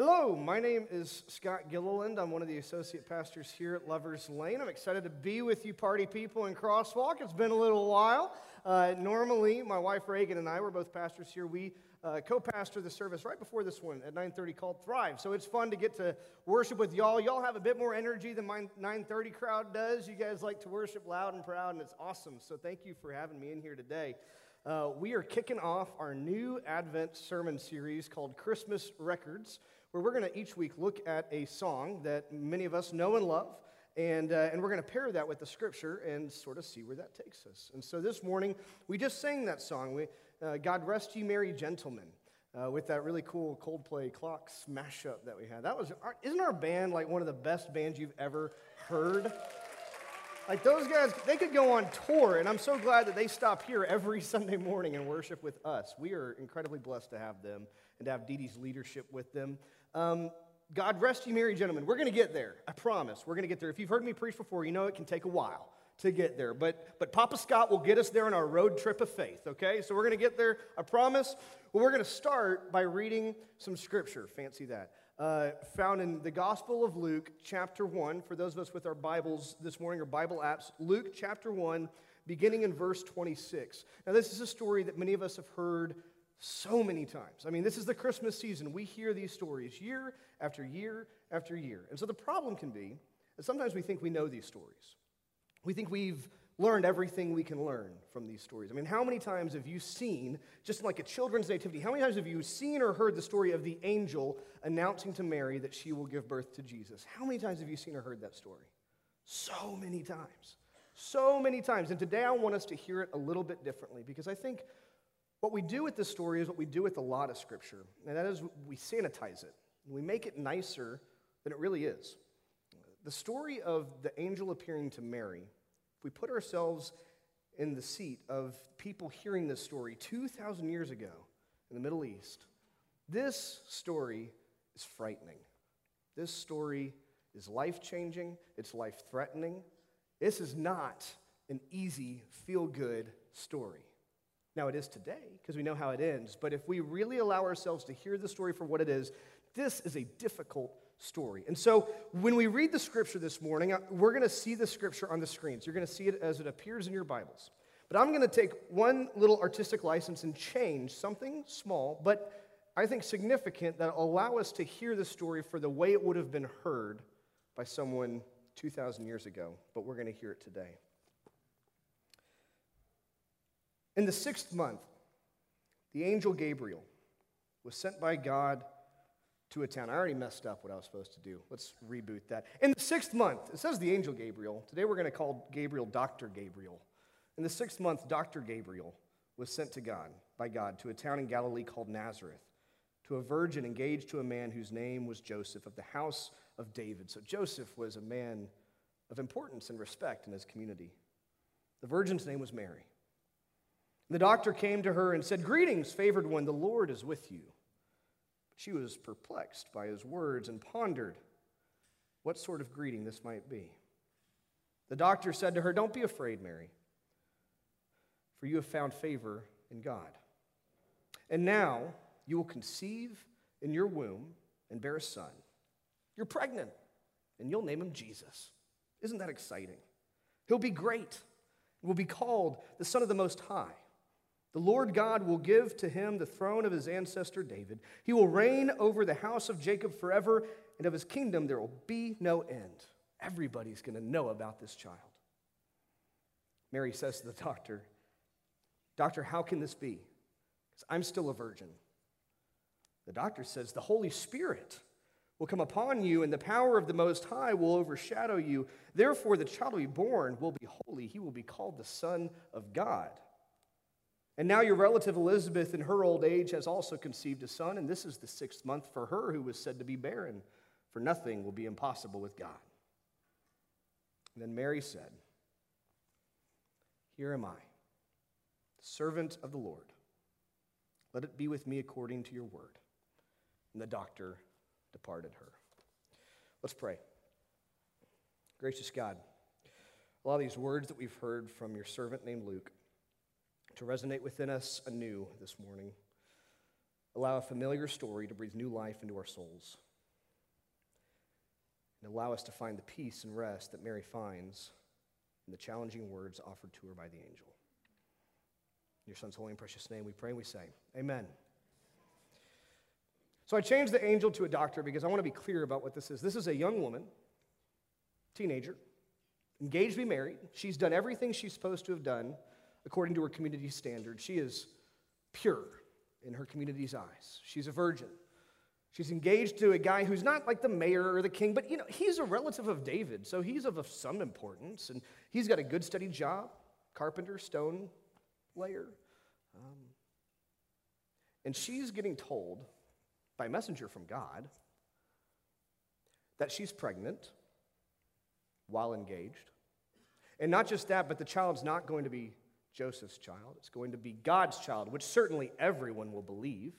Hello, my name is Scott Gilliland. I'm one of the associate pastors here at Lovers Lane. I'm excited to be with you, party people, in Crosswalk. It's been a little while. Uh, normally, my wife Reagan and I, we're both pastors here. We uh, co-pastor the service right before this one at 9:30 called Thrive. So it's fun to get to worship with y'all. Y'all have a bit more energy than my 9:30 crowd does. You guys like to worship loud and proud, and it's awesome. So thank you for having me in here today. Uh, we are kicking off our new Advent sermon series called Christmas Records where we're going to each week look at a song that many of us know and love. And, uh, and we're going to pair that with the scripture and sort of see where that takes us. And so this morning, we just sang that song, we, uh, God Rest You Merry Gentlemen, uh, with that really cool Coldplay clock smash up that we had. That was, isn't our band like one of the best bands you've ever heard? Like those guys, they could go on tour, and I'm so glad that they stop here every Sunday morning and worship with us. We are incredibly blessed to have them and to have Dee Dee's leadership with them. Um, God rest you, merry gentlemen. We're going to get there. I promise. We're going to get there. If you've heard me preach before, you know it can take a while to get there. But, but Papa Scott will get us there on our road trip of faith, okay? So we're going to get there, I promise. Well, we're going to start by reading some scripture. Fancy that. Uh, found in the Gospel of Luke, chapter 1. For those of us with our Bibles this morning or Bible apps, Luke chapter 1, beginning in verse 26. Now, this is a story that many of us have heard so many times. I mean, this is the Christmas season. We hear these stories year after year after year. And so the problem can be that sometimes we think we know these stories. We think we've learned everything we can learn from these stories. I mean, how many times have you seen, just like a children's nativity, how many times have you seen or heard the story of the angel announcing to Mary that she will give birth to Jesus? How many times have you seen or heard that story? So many times. So many times. And today I want us to hear it a little bit differently because I think what we do with this story is what we do with a lot of scripture, and that is we sanitize it. We make it nicer than it really is. The story of the angel appearing to Mary, if we put ourselves in the seat of people hearing this story 2,000 years ago in the Middle East, this story is frightening. This story is life changing, it's life threatening. This is not an easy, feel good story. Now, it is today because we know how it ends, but if we really allow ourselves to hear the story for what it is, this is a difficult story. And so, when we read the scripture this morning, uh, we're going to see the scripture on the screens. You're going to see it as it appears in your Bibles. But I'm going to take one little artistic license and change something small, but I think significant that allow us to hear the story for the way it would have been heard by someone 2,000 years ago. But we're going to hear it today. In the sixth month, the angel Gabriel was sent by God to a town. I already messed up what I was supposed to do. Let's reboot that. In the sixth month, it says the angel Gabriel. Today we're going to call Gabriel Dr. Gabriel. In the sixth month, Dr. Gabriel was sent to God by God to a town in Galilee called Nazareth, to a virgin engaged to a man whose name was Joseph of the house of David. So Joseph was a man of importance and respect in his community. The virgin's name was Mary. The doctor came to her and said, Greetings, favored one, the Lord is with you. She was perplexed by his words and pondered what sort of greeting this might be. The doctor said to her, Don't be afraid, Mary, for you have found favor in God. And now you will conceive in your womb and bear a son. You're pregnant, and you'll name him Jesus. Isn't that exciting? He'll be great. He will be called the Son of the Most High. The Lord God will give to him the throne of his ancestor David. He will reign over the house of Jacob forever, and of his kingdom there will be no end. Everybody's going to know about this child. Mary says to the doctor, Doctor, how can this be? Because I'm still a virgin. The doctor says, The Holy Spirit will come upon you, and the power of the Most High will overshadow you. Therefore, the child will be born will be holy. He will be called the Son of God. And now your relative Elizabeth, in her old age, has also conceived a son, and this is the sixth month for her who was said to be barren, for nothing will be impossible with God. And then Mary said, Here am I, servant of the Lord. Let it be with me according to your word. And the doctor departed her. Let's pray. Gracious God, allow these words that we've heard from your servant named Luke to resonate within us anew this morning. Allow a familiar story to breathe new life into our souls. and allow us to find the peace and rest that Mary finds in the challenging words offered to her by the angel. In your son's holy and precious name we pray and we say, Amen. So I changed the angel to a doctor because I want to be clear about what this is. This is a young woman, teenager, engaged to be married. She's done everything she's supposed to have done according to her community standards. She is pure in her community's eyes. She's a virgin. She's engaged to a guy who's not like the mayor or the king, but you know, he's a relative of David, so he's of some importance. And he's got a good, steady job carpenter, stone layer. Um, and she's getting told by messenger from God that she's pregnant while engaged. And not just that, but the child's not going to be Joseph's child, it's going to be God's child, which certainly everyone will believe.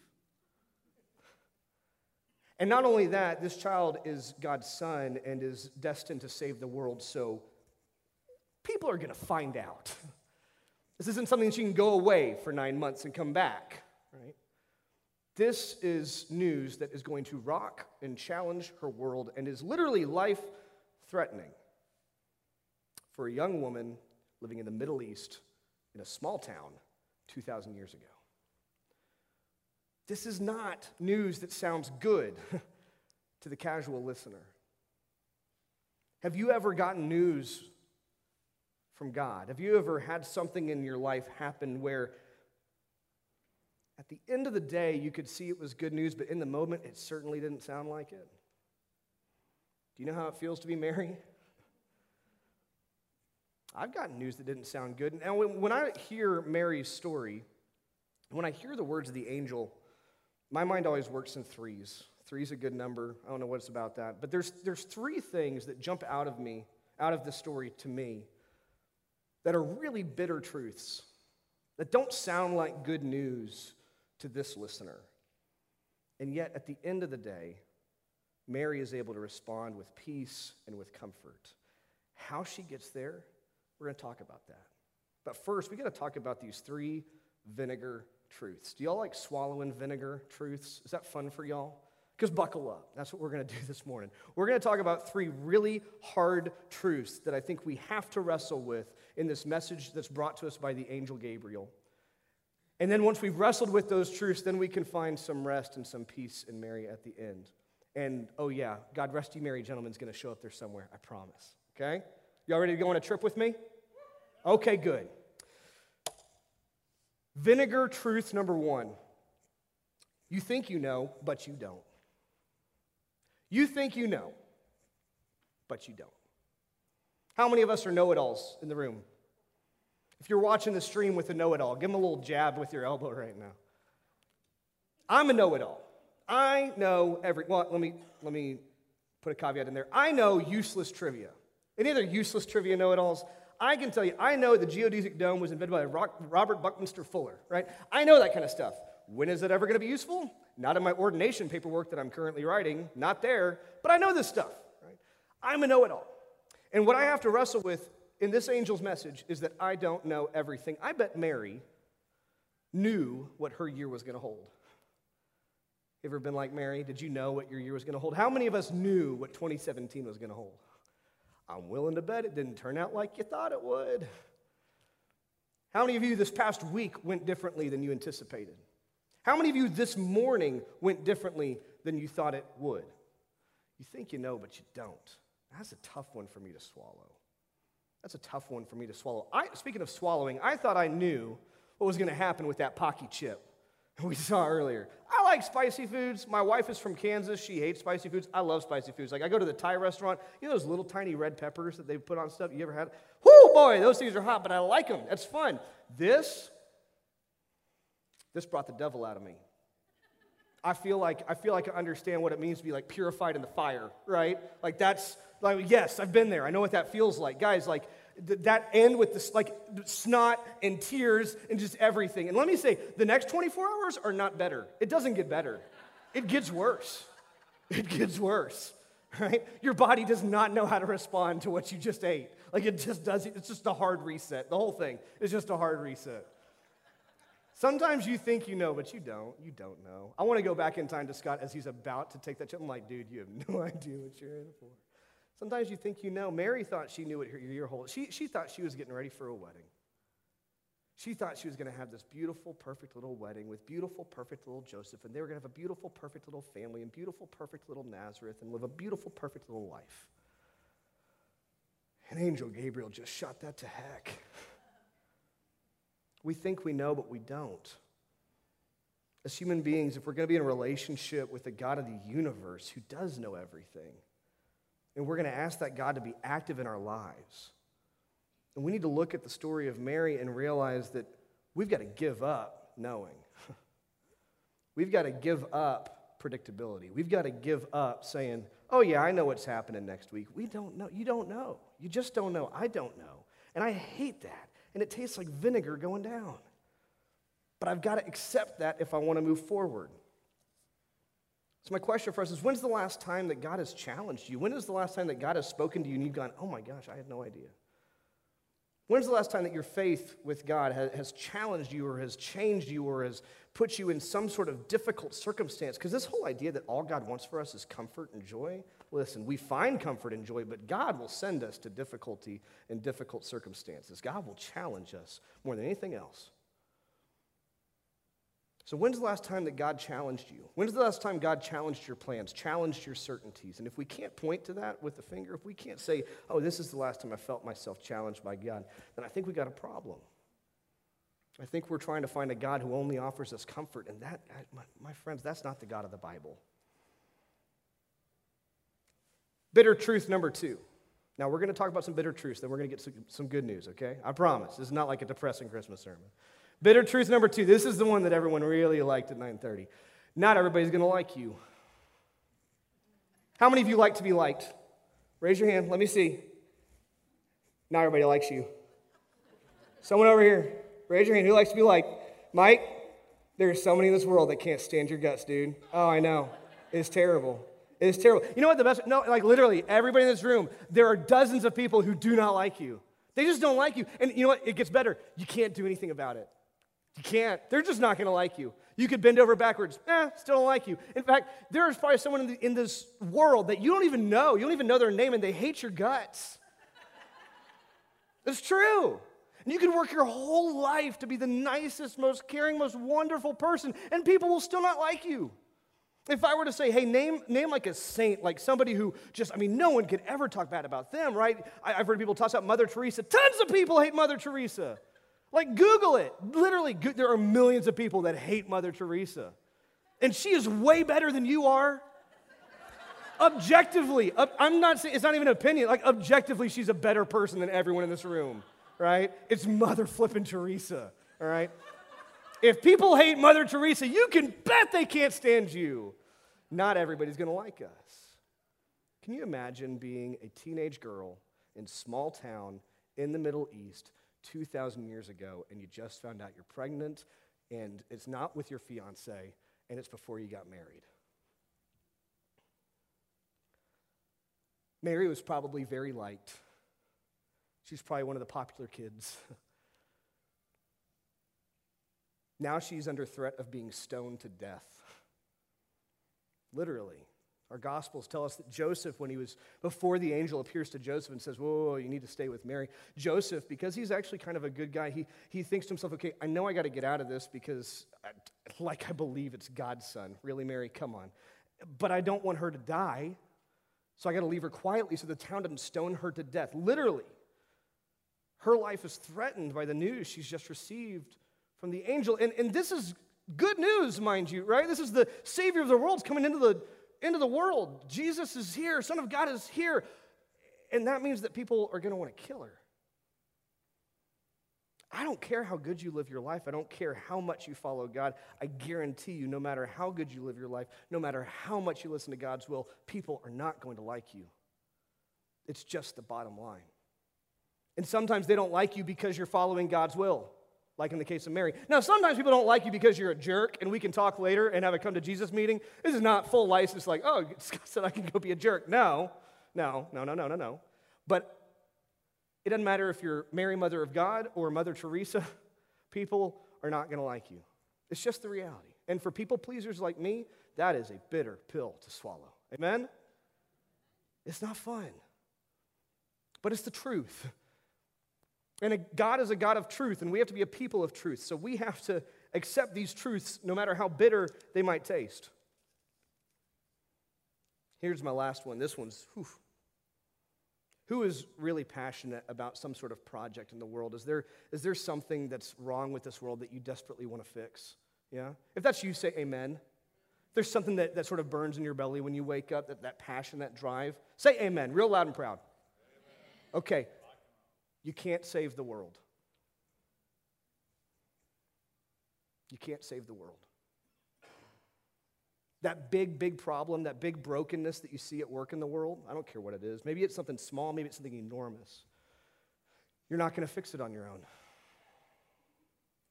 And not only that, this child is God's son and is destined to save the world, so people are going to find out. This isn't something she can go away for nine months and come back, right? This is news that is going to rock and challenge her world and is literally life threatening for a young woman living in the Middle East in a small town 2,000 years ago. This is not news that sounds good to the casual listener. Have you ever gotten news from God? Have you ever had something in your life happen where at the end of the day you could see it was good news, but in the moment it certainly didn't sound like it? Do you know how it feels to be Mary? I've gotten news that didn't sound good. And when I hear Mary's story, when I hear the words of the angel, my mind always works in threes. Three's a good number. I don't know what's about that. But there's, there's three things that jump out of me, out of the story to me, that are really bitter truths, that don't sound like good news to this listener. And yet, at the end of the day, Mary is able to respond with peace and with comfort. How she gets there, we're going to talk about that. But first, we got to talk about these three vinegar truths. Do y'all like swallowing vinegar truths? Is that fun for y'all? Because buckle up. That's what we're going to do this morning. We're going to talk about three really hard truths that I think we have to wrestle with in this message that's brought to us by the angel Gabriel. And then once we've wrestled with those truths, then we can find some rest and some peace in Mary at the end. And oh, yeah, God rest you, Mary, gentlemen's going to show up there somewhere, I promise. Okay? Y'all ready to go on a trip with me? Okay, good. Vinegar truth number one you think you know, but you don't. You think you know, but you don't. How many of us are know it alls in the room? If you're watching the stream with a know it all, give them a little jab with your elbow right now. I'm a know it all. I know every, well, let me, let me put a caveat in there. I know useless trivia. Any other useless trivia know it alls? I can tell you, I know the geodesic dome was invented by Robert Buckminster Fuller, right? I know that kind of stuff. When is it ever going to be useful? Not in my ordination paperwork that I'm currently writing, not there, but I know this stuff, right? I'm a know it all. And what I have to wrestle with in this angel's message is that I don't know everything. I bet Mary knew what her year was going to hold. You ever been like Mary? Did you know what your year was going to hold? How many of us knew what 2017 was going to hold? I'm willing to bet it didn't turn out like you thought it would. How many of you this past week went differently than you anticipated? How many of you this morning went differently than you thought it would? You think you know, but you don't. That's a tough one for me to swallow. That's a tough one for me to swallow. I, speaking of swallowing, I thought I knew what was going to happen with that Paqui chip we saw earlier. I like spicy foods. My wife is from Kansas. She hates spicy foods. I love spicy foods. Like I go to the Thai restaurant, you know those little tiny red peppers that they put on stuff? You ever had? Whoo, boy, those things are hot, but I like them. That's fun. This, this brought the devil out of me. I feel like I feel like I understand what it means to be like purified in the fire, right? Like that's like yes, I've been there. I know what that feels like. Guys, like that end with this like snot and tears and just everything. And let me say, the next 24 hours are not better. It doesn't get better. It gets worse. It gets worse. Right? Your body does not know how to respond to what you just ate. Like it just does It's just a hard reset. The whole thing is just a hard reset. Sometimes you think you know, but you don't. You don't know. I want to go back in time to Scott as he's about to take that chip. I'm like, dude, you have no idea what you're in for. Sometimes you think you know. Mary thought she knew what her year holds. She, she thought she was getting ready for a wedding. She thought she was going to have this beautiful, perfect little wedding with beautiful, perfect little Joseph, and they were going to have a beautiful, perfect little family and beautiful, perfect little Nazareth and live a beautiful, perfect little life. And Angel Gabriel just shot that to heck. We think we know, but we don't. As human beings, if we're going to be in a relationship with the God of the universe who does know everything, and we're going to ask that God to be active in our lives, and we need to look at the story of Mary and realize that we've got to give up knowing. we've got to give up predictability. We've got to give up saying, oh, yeah, I know what's happening next week. We don't know. You don't know. You just don't know. I don't know. And I hate that. And it tastes like vinegar going down. But I've got to accept that if I want to move forward. So, my question for us is when's the last time that God has challenged you? When is the last time that God has spoken to you and you've gone, oh my gosh, I had no idea? When's the last time that your faith with God has, challenged you or has changed you or has put you in some sort of difficult circumstance? Because this whole idea that all God wants for us is comfort and joy, listen, we find comfort and joy, but God will send us to difficulty and difficult circumstances. God will challenge us more than anything else. So, when's the last time that God challenged you? When's the last time God challenged your plans, challenged your certainties? And if we can't point to that with the finger, if we can't say, oh, this is the last time I felt myself challenged by God, then I think we got a problem. I think we're trying to find a God who only offers us comfort. And that, my, my friends, that's not the God of the Bible. Bitter truth number two. Now, we're going to talk about some bitter truths, then we're going to get some, some good news, okay? I promise. This is not like a depressing Christmas sermon. Bitter truth number two. This is the one that everyone really liked at 9:30. Not everybody's going to like you. How many of you like to be liked? Raise your hand. Let me see. Not everybody likes you. Someone over here. Raise your hand. Who likes to be liked? Mike, there are so many in this world that can't stand your guts, dude. Oh, I know. It's terrible. It's terrible. You know what the best? No, like literally, everybody in this room, there are dozens of people who do not like you. They just don't like you. And you know what? It gets better. You can't do anything about it. You can't. They're just not going to like you. You could bend over backwards. Eh, still don't like you. In fact, there is probably someone in, the, in this world that you don't even know. You don't even know their name, and they hate your guts. it's true. And you can work your whole life to be the nicest, most caring, most wonderful person, and people will still not like you. If I were to say, hey, name, name like a saint, like somebody who just, I mean, no one could ever talk bad about them, right? I, have heard people toss out Mother Teresa. Tons of people hate Mother Teresa. Like, Google it. Literally, there are millions of people that hate Mother Teresa. And she is way better than you are. objectively, I'm not saying it's not even an opinion. Like, objectively, she's a better person than everyone in this room, right? It's Mother flipping Teresa, all right? If people hate Mother Teresa, you can bet they can't stand you. Not everybody's gonna like us. Can you imagine being a teenage girl in small town in the Middle East 2,000 years ago and you just found out you're pregnant and it's not with your fiance and it's before you got married. Mary was probably very liked. She's probably one of the popular kids. now she's under threat of being stoned to death. Literally. Our Gospels tell us that Joseph, when he was before the angel appears to Joseph and says, whoa, whoa, whoa, you need to stay with Mary. Joseph, because he's actually kind of a good guy, he, he thinks to himself, okay, I know I got to get out of this because, I, like, I believe it's God's son. Really, Mary, come on. But I don't want her to die, so I got to leave her quietly so the town doesn't stone her to death. Literally, her life is threatened by the news she's just received from the angel. And, and this is good news, mind you, right? This is the Savior of the world coming into the into the world. Jesus is here, Son of God is here. And that means that people are going to want to kill her. I don't care how good you live your life. I don't care how much you follow God. I guarantee you, no matter how good you live your life, no matter how much you listen to God's will, people are not going to like you. It's just the bottom line. And sometimes they don't like you because you're following God's will like in the case of Mary. Now, sometimes people don't like you because you're a jerk, and we can talk later and have a come to Jesus meeting. This is not full license, like, oh, Scott said I can go be a jerk. No, no, no, no, no, no, no. But it doesn't matter if you're Mary, Mother of God, or Mother Teresa, people are not going to like you. It's just the reality. And for people pleasers like me, that is a bitter pill to swallow. Amen? It's not fun. but it's the truth. And God is a God of truth, and we have to be a people of truth. So we have to accept these truths no matter how bitter they might taste. Here's my last one. This one's whew. Who is really passionate about some sort of project in the world? Is there, is there something that's wrong with this world that you desperately want to fix? Yeah? If that's you, say amen. If there's something that, that sort of burns in your belly when you wake up, that, that passion, that drive, say amen, real loud and proud. Okay. You can't save the world. You can't save the world. That big, big problem, that big brokenness that you see at work in the world, I don't care what it is. Maybe it's something small, maybe it's something enormous. You're not going to fix it on your own.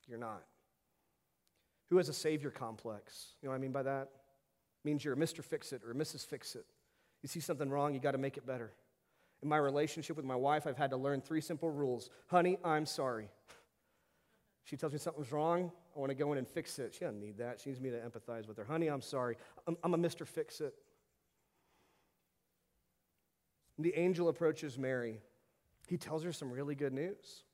You're not. Who has a savior complex? You know what I mean by that? It means you're a Mr. Fix It or a Mrs. Fix It. You see something wrong, you got to make it better. In my relationship with my wife, I've had to learn three simple rules Honey, I'm sorry. She tells me something's wrong, I want to go in and fix it. She doesn't need that. She needs me to empathize with her. Honey, I'm sorry. I'm, I'm a Mr. Fix It. The angel approaches Mary. He tells her some really good news.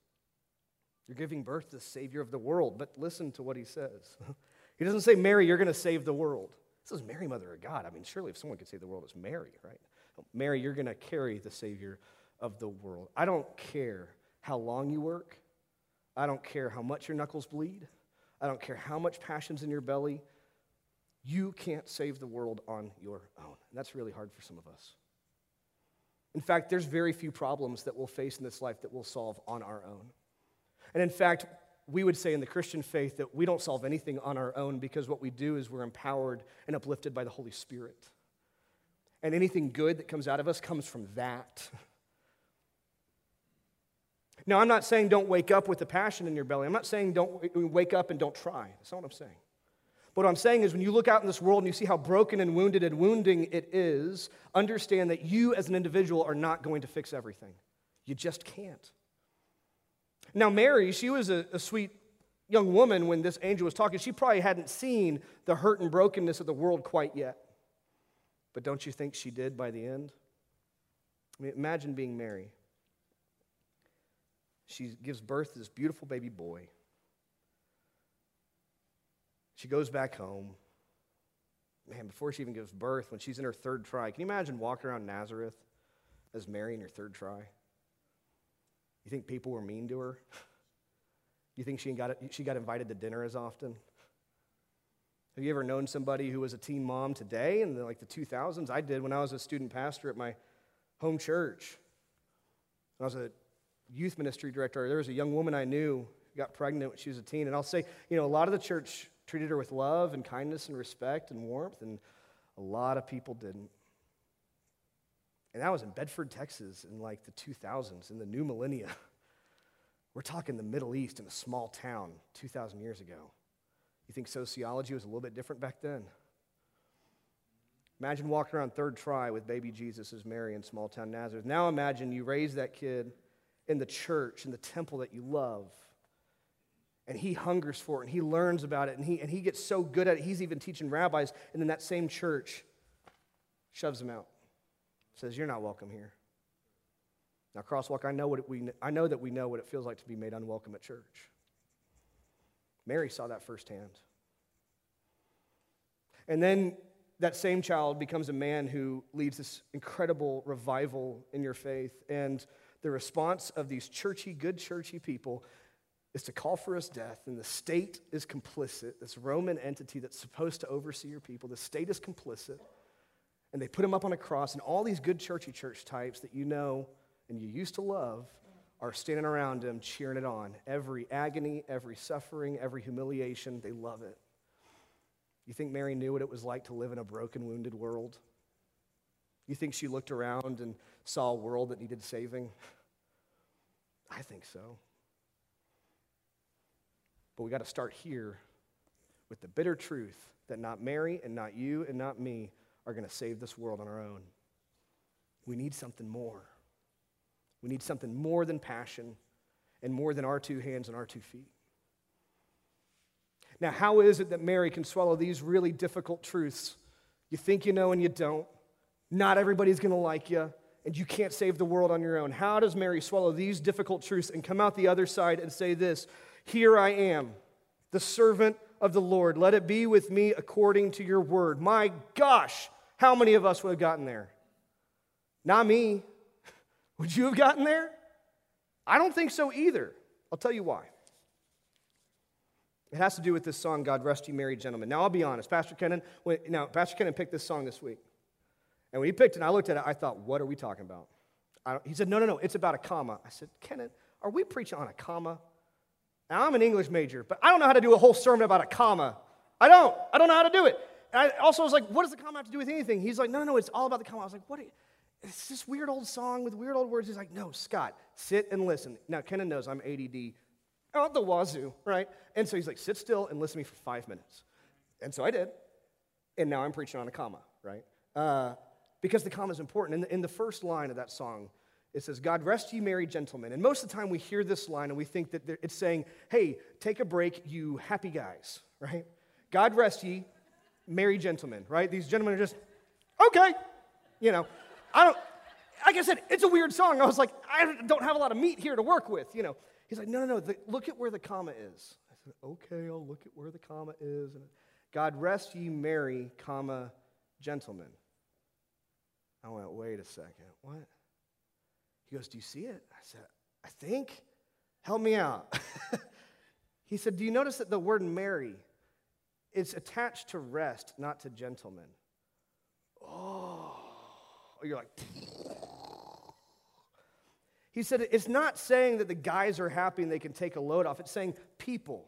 You're giving birth to the Savior of the world, but listen to what he says. he doesn't say, Mary, you're going to save the world. This is Mary, Mother of God. I mean, surely if someone could save the world, it's Mary, right? Mary, you're going to carry the Savior of the world. I don't care how long you work. I don't care how much your knuckles bleed. I don't care how much passion's in your belly. You can't save the world on your own. And that's really hard for some of us. In fact, there's very few problems that we'll face in this life that we'll solve on our own. And in fact, we would say in the Christian faith that we don't solve anything on our own because what we do is we're empowered and uplifted by the Holy Spirit. And anything good that comes out of us comes from that. Now, I'm not saying don't wake up with the passion in your belly. I'm not saying don't wake up and don't try. That's not what I'm saying. But what I'm saying is when you look out in this world and you see how broken and wounded and wounding it is, understand that you as an individual are not going to fix everything. You just can't. Now, Mary, she was a, a sweet young woman when this angel was talking. She probably hadn't seen the hurt and brokenness of the world quite yet. But don't you think she did by the end? I mean, imagine being Mary she gives birth to this beautiful baby boy. She goes back home. Man, before she even gives birth, when she's in her third tri, can you imagine walking around Nazareth as Mary in her third tri? You think people were mean to her? You think she got, she got invited to dinner as often? Have you ever known somebody who was a teen mom today in the, like the 2000s? I did when I was a student pastor at my home church. I was a youth ministry director, there was a young woman I knew got pregnant when she was a teen. And I'll say, you know, a lot of the church treated her with love and kindness and respect and warmth, and a lot of people didn't. And that was in Bedford, Texas in like the 2000s, in the new millennia. We're talking the Middle East in a small town 2,000 years ago. You think sociology was a little bit different back then? Imagine walking around third tri with baby Jesus as Mary in small town Nazareth. Now imagine you raise that kid in the church, in the temple that you love. And he hungers for it and he learns about it and he, and he gets so good at it, he's even teaching rabbis. And then that same church shoves him out, says, You're not welcome here. Now, Crosswalk, I know, what it, we, I know that we know what it feels like to be made unwelcome at church. Mary saw that firsthand. And then that same child becomes a man who leads this incredible revival in your faith. And the response of these churchy, good churchy people is to call for his death, and the state is complicit. This Roman entity that's supposed to oversee your people, the state is complicit. And they put him up on a cross, and all these good churchy church types that you know and you used to love are standing around him cheering it on. Every agony, every suffering, every humiliation, they love it. You think Mary knew what it was like to live in a broken, wounded world? You think she looked around and saw a world that needed saving? I think so. But we got to start here with the bitter truth that not Mary and not you and not me are going to save this world on our own. We need something more. We need something more than passion and more than our two hands and our two feet. Now, how is it that Mary can swallow these really difficult truths? You think you know and you don't. Not everybody's going to like you. and you can't save the world on your own. How does Mary swallow these difficult truths and come out the other side and say this Here I am, the servant of the Lord. Let it be with me according to your word. My gosh, how many of us would have gotten there? Not me. Would you have gotten there? I don't think so either. I'll tell you why. It has to do with this song, God Rest You Merry Gentlemen. Now, I'll be honest. Pastor Kennan, when, now, Pastor Kennan picked this song this week. And when he picked it, I looked at it, I thought, what are we talking about? he said, no, no, no, it's about a comma. I said, Kennan, are we preaching on a comma? Now, I'm an English major, but I don't know how to do a whole sermon about a comma. I don't. I don't know how to do it. And I also was like, what does the comma have to do with anything? He's like, no, no, no, it's all about the comma. I was like, what? It's this weird old song with weird old words. He's like, no, Scott, sit and listen. Now, Kennan knows I'm ADD out the wazoo, right? And so he's like, sit still and listen to me for five minutes. And so I did. And now I'm preaching on a comma, right? Uh, because the comma is important. In the, in the first line of that song, it says, God rest ye merry gentlemen. And most of the time we hear this line and we think that it's saying, hey, take a break, you happy guys, right? God rest ye merry gentlemen, right? These gentlemen are just, okay, you know. I don't, like I said, it's a weird song. I was like, I don't have a lot of meat here to work with, you know. He's like, no, no, no, the, look at where the comma is. I said, okay, I'll look at where the comma is. And God rest ye merry, comma, gentlemen. I went, wait a second, what? He goes, do you see it? I said, I think. Help me out. he said, do you notice that the word merry is attached to rest, not to gentlemen? Oh, you're like, he said it's not saying that the guys are happy and they can take a load off. It's saying, people,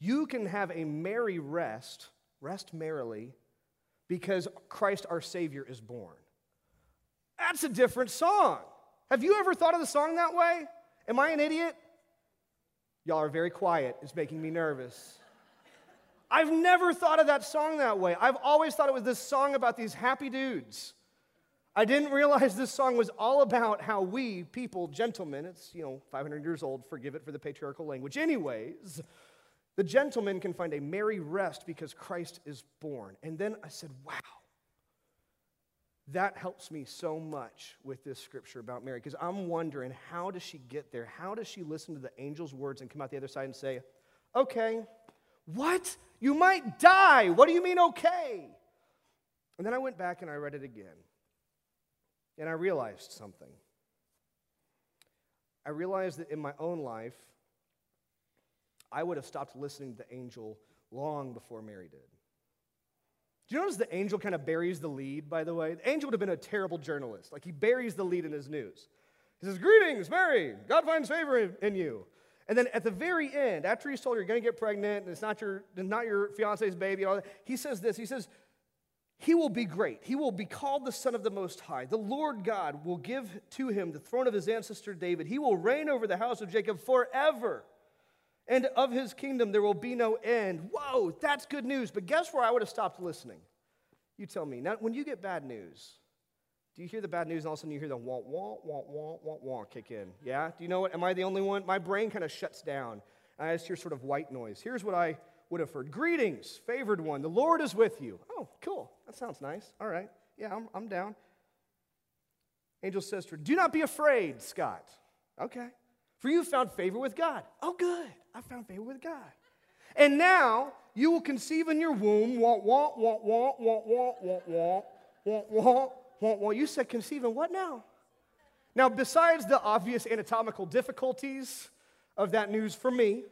you can have a merry rest, rest merrily, because Christ our Savior is born. That's a different song. Have you ever thought of the song that way? Am I an idiot? Y'all are very quiet. It's making me nervous. I've never thought of that song that way. I've always thought it was this song about these happy dudes I didn't realize this song was all about how we, people, gentlemen, it's, you know, 500 years old, forgive it for the patriarchal language. Anyways, the gentleman can find a merry rest because Christ is born. And then I said, wow, that helps me so much with this scripture about Mary because I'm wondering how does she get there? How does she listen to the angel's words and come out the other side and say, okay, what? You might die. What do you mean, okay? And then I went back and I read it again. And I realized something. I realized that in my own life, I would have stopped listening to the angel long before Mary did. Do you notice the angel kind of buries the lead, by the way? The angel would have been a terrible journalist. Like he buries the lead in his news. He says, Greetings, Mary, God finds favor in, you. And then at the very end, after he's told you're going to get pregnant and it's not your, not your fiance's baby, all that, he says this He says, he will be great. He will be called the Son of the Most High. The Lord God will give to him the throne of his ancestor David. He will reign over the house of Jacob forever. And of his kingdom there will be no end. Whoa, that's good news. But guess where I would have stopped listening? You tell me. Now, when you get bad news, do you hear the bad news and all of a sudden you hear the wah, wah, wah, wah, wah, wah kick in? Yeah? Do you know what? Am I the only one? My brain kind of shuts down. And I just hear sort of white noise. Here's what I would have heard Greetings, favored one, the Lord is with you. Oh, cool. That sounds nice. All right. Yeah, I'm, I'm down. Angel says to her, Do not be afraid, Scott. Okay. For you found favor with God. Oh, good. I found favor with God. And now you will conceive in your womb. Want, want, want, want, want, want, want, want, want, want, want, want. You said conceive in what now? Now, besides the obvious anatomical difficulties of that news for me,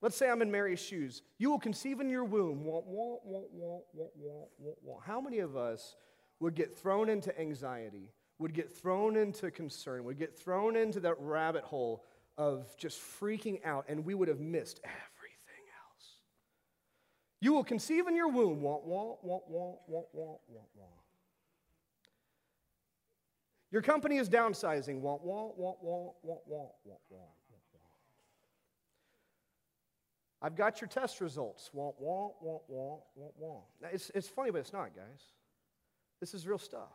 Let's say I'm in Mary's shoes. You will conceive in your womb. Wah, wah, wah. How many of us would get thrown into anxiety, would get thrown into concern, would get thrown into that rabbit hole of just freaking out, and we would have missed everything else? You will conceive in your womb. Wah, wah, wah, wah, wah, wah, wah. Your company is downsizing. Wah, wah, wah, wah, wah, wah, wah, wah. I've got your test results. Wah, wah, wah, wah, wah. Now, it's, it's funny, but it's not, guys. This is real stuff.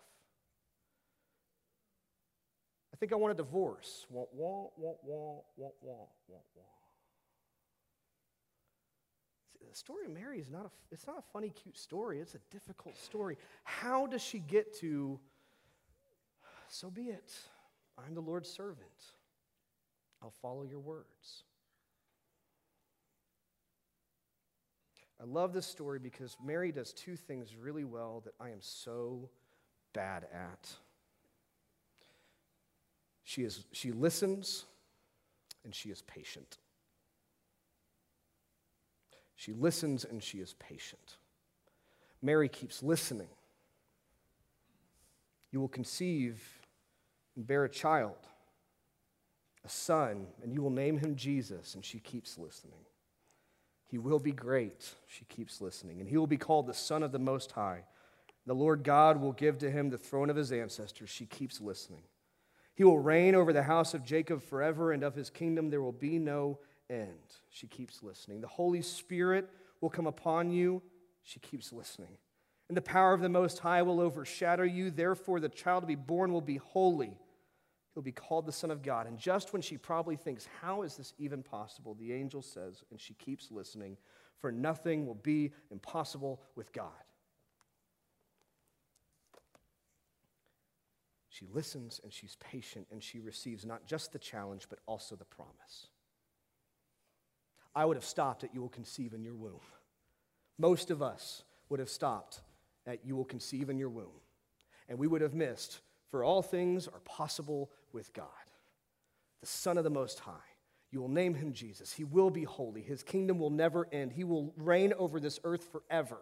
I think I want a divorce. Wah, wah, wah, wah, wah, wah, wah, wah. The story of Mary is not a, it's not a funny, cute story. It's a difficult story. How does she get to So be it. I'm the Lord's servant. I'll follow your words. I love this story because Mary does two things really well that I am so bad at. She, is, she listens and she is patient. She listens and she is patient. Mary keeps listening. You will conceive and bear a child, a son, and you will name him Jesus. And she keeps listening. He will be great. She keeps listening. And he will be called the Son of the Most High. The Lord God will give to him the throne of his ancestors. She keeps listening. He will reign over the house of Jacob forever, and of his kingdom there will be no end. She keeps listening. The Holy Spirit will come upon you. She keeps listening. And the power of the Most High will overshadow you. Therefore, the child to be born will be holy. He'll be called the Son of God. And just when she probably thinks, How is this even possible? the angel says, and she keeps listening, For nothing will be impossible with God. She listens and she's patient and she receives not just the challenge, but also the promise. I would have stopped at you will conceive in your womb. Most of us would have stopped at you will conceive in your womb. And we would have missed, for all things are possible with God, the Son of the Most High. You will name him Jesus. He will be holy. His kingdom will never end. He will reign over this earth forever.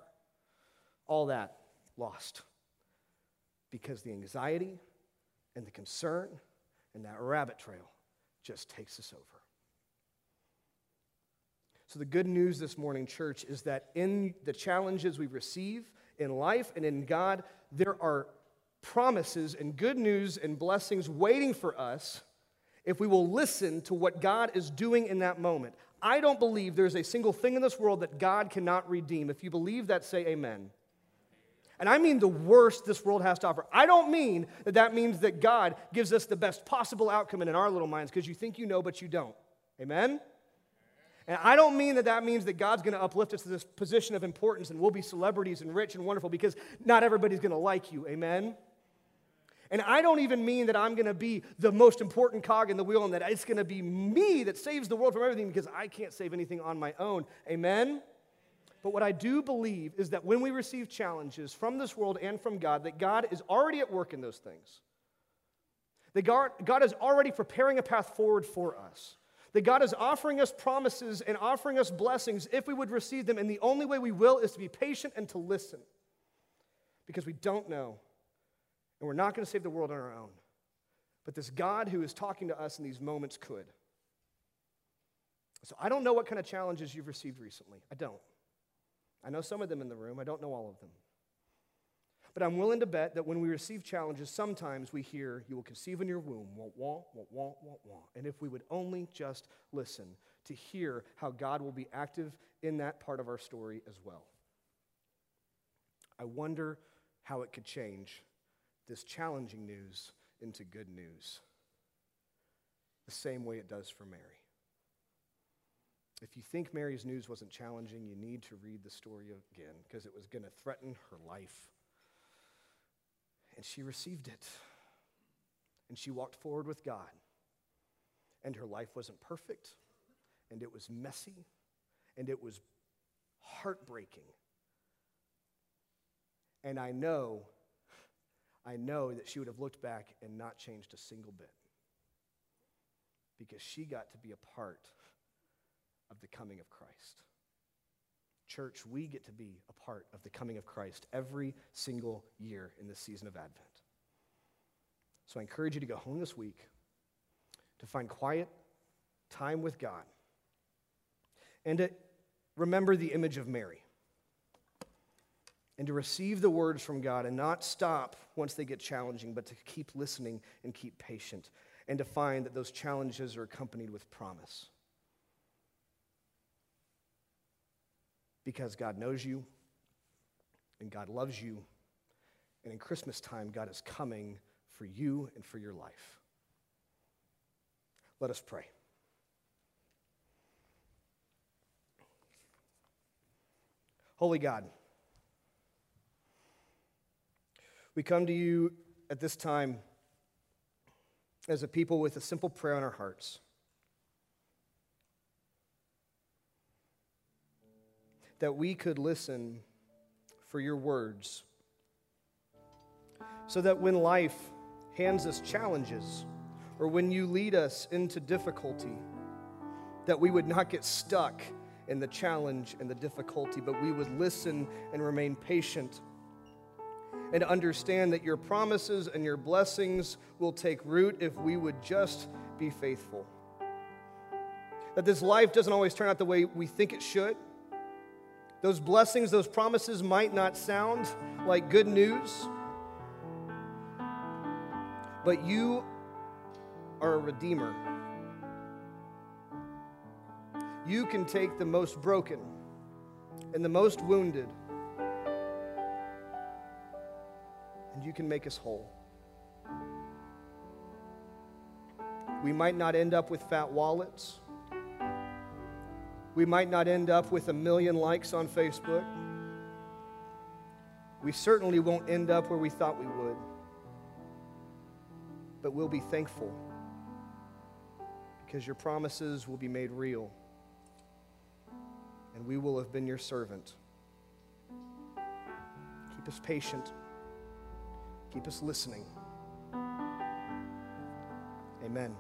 All that lost because the anxiety and the concern and that rabbit trail just takes us over. So, the good news this morning, church, is that in the challenges we receive in life and in God, there are promises and good news and blessings waiting for us if we will listen to what God is doing in that moment. I don't believe there's a single thing in this world that God cannot redeem. If you believe that, say amen. And I mean the worst this world has to offer. I don't mean that that means that God gives us the best possible outcome in our little minds because you think you know, but you don't. Amen? And I don't mean that that means that God's going to uplift us to this position of importance and we'll be celebrities and rich and wonderful because not everybody's going to like you. Amen? And I don't even mean that I'm going to be the most important cog in the wheel and that it's going to be me that saves the world from everything because I can't save anything on my own. Amen? But what I do believe is that when we receive challenges from this world and from God, that God is already at work in those things. That God, God is already preparing a path forward for us. That God is offering us promises and offering us blessings if we would receive them. And the only way we will is to be patient and to listen. Because we don't know. And we're not going to save the world on our own. But this God who is talking to us in these moments could. So I don't know what kind of challenges you've received recently. I don't. I know some of them in the room, I don't know all of them. But I'm willing to bet that when we receive challenges, sometimes we hear, You will conceive in your womb, wah, wah, wah, wah, wah, wah. And if we would only just listen to hear how God will be active in that part of our story as well. I wonder how it could change this challenging news into good news, the same way it does for Mary. If you think Mary's news wasn't challenging, you need to read the story again because it was going to threaten her life. And she received it. And she walked forward with God. And her life wasn't perfect, and it was messy, and it was heartbreaking. And I know, I know that she would have looked back and not changed a single bit because she got to be a part of the coming of Christ. Church, we get to be a part of the coming of Christ every single year in this season of Advent. So I encourage you to go home this week to find quiet time with God and to remember the image of Mary and to receive the words from God and not stop once they get challenging, but to keep listening and keep patient and to find that those challenges are accompanied with promise. because God knows you and God loves you. And in Christmas time, God is coming for you and for your life. Let us pray. Holy God, we come to you at this time as a people with a simple prayer on our hearts. That we could listen for your words, so that when life hands us challenges, or when you lead us into difficulty, that we would not get stuck in the challenge and the difficulty, but we would listen and remain patient and understand that your promises and your blessings will take root if we would just be faithful. That this life doesn't always turn out the way we think it should. Those blessings, those promises might not sound like good news, but you are a redeemer. You can take the most broken and the most wounded you can make us whole. We might not end up with fat wallets. We might not end up with a million likes on Facebook. We certainly won't end up where we thought we would. But we'll be thankful because your promises will be made real and we will have been your servant. Keep us patient. Keep us listening. Amen.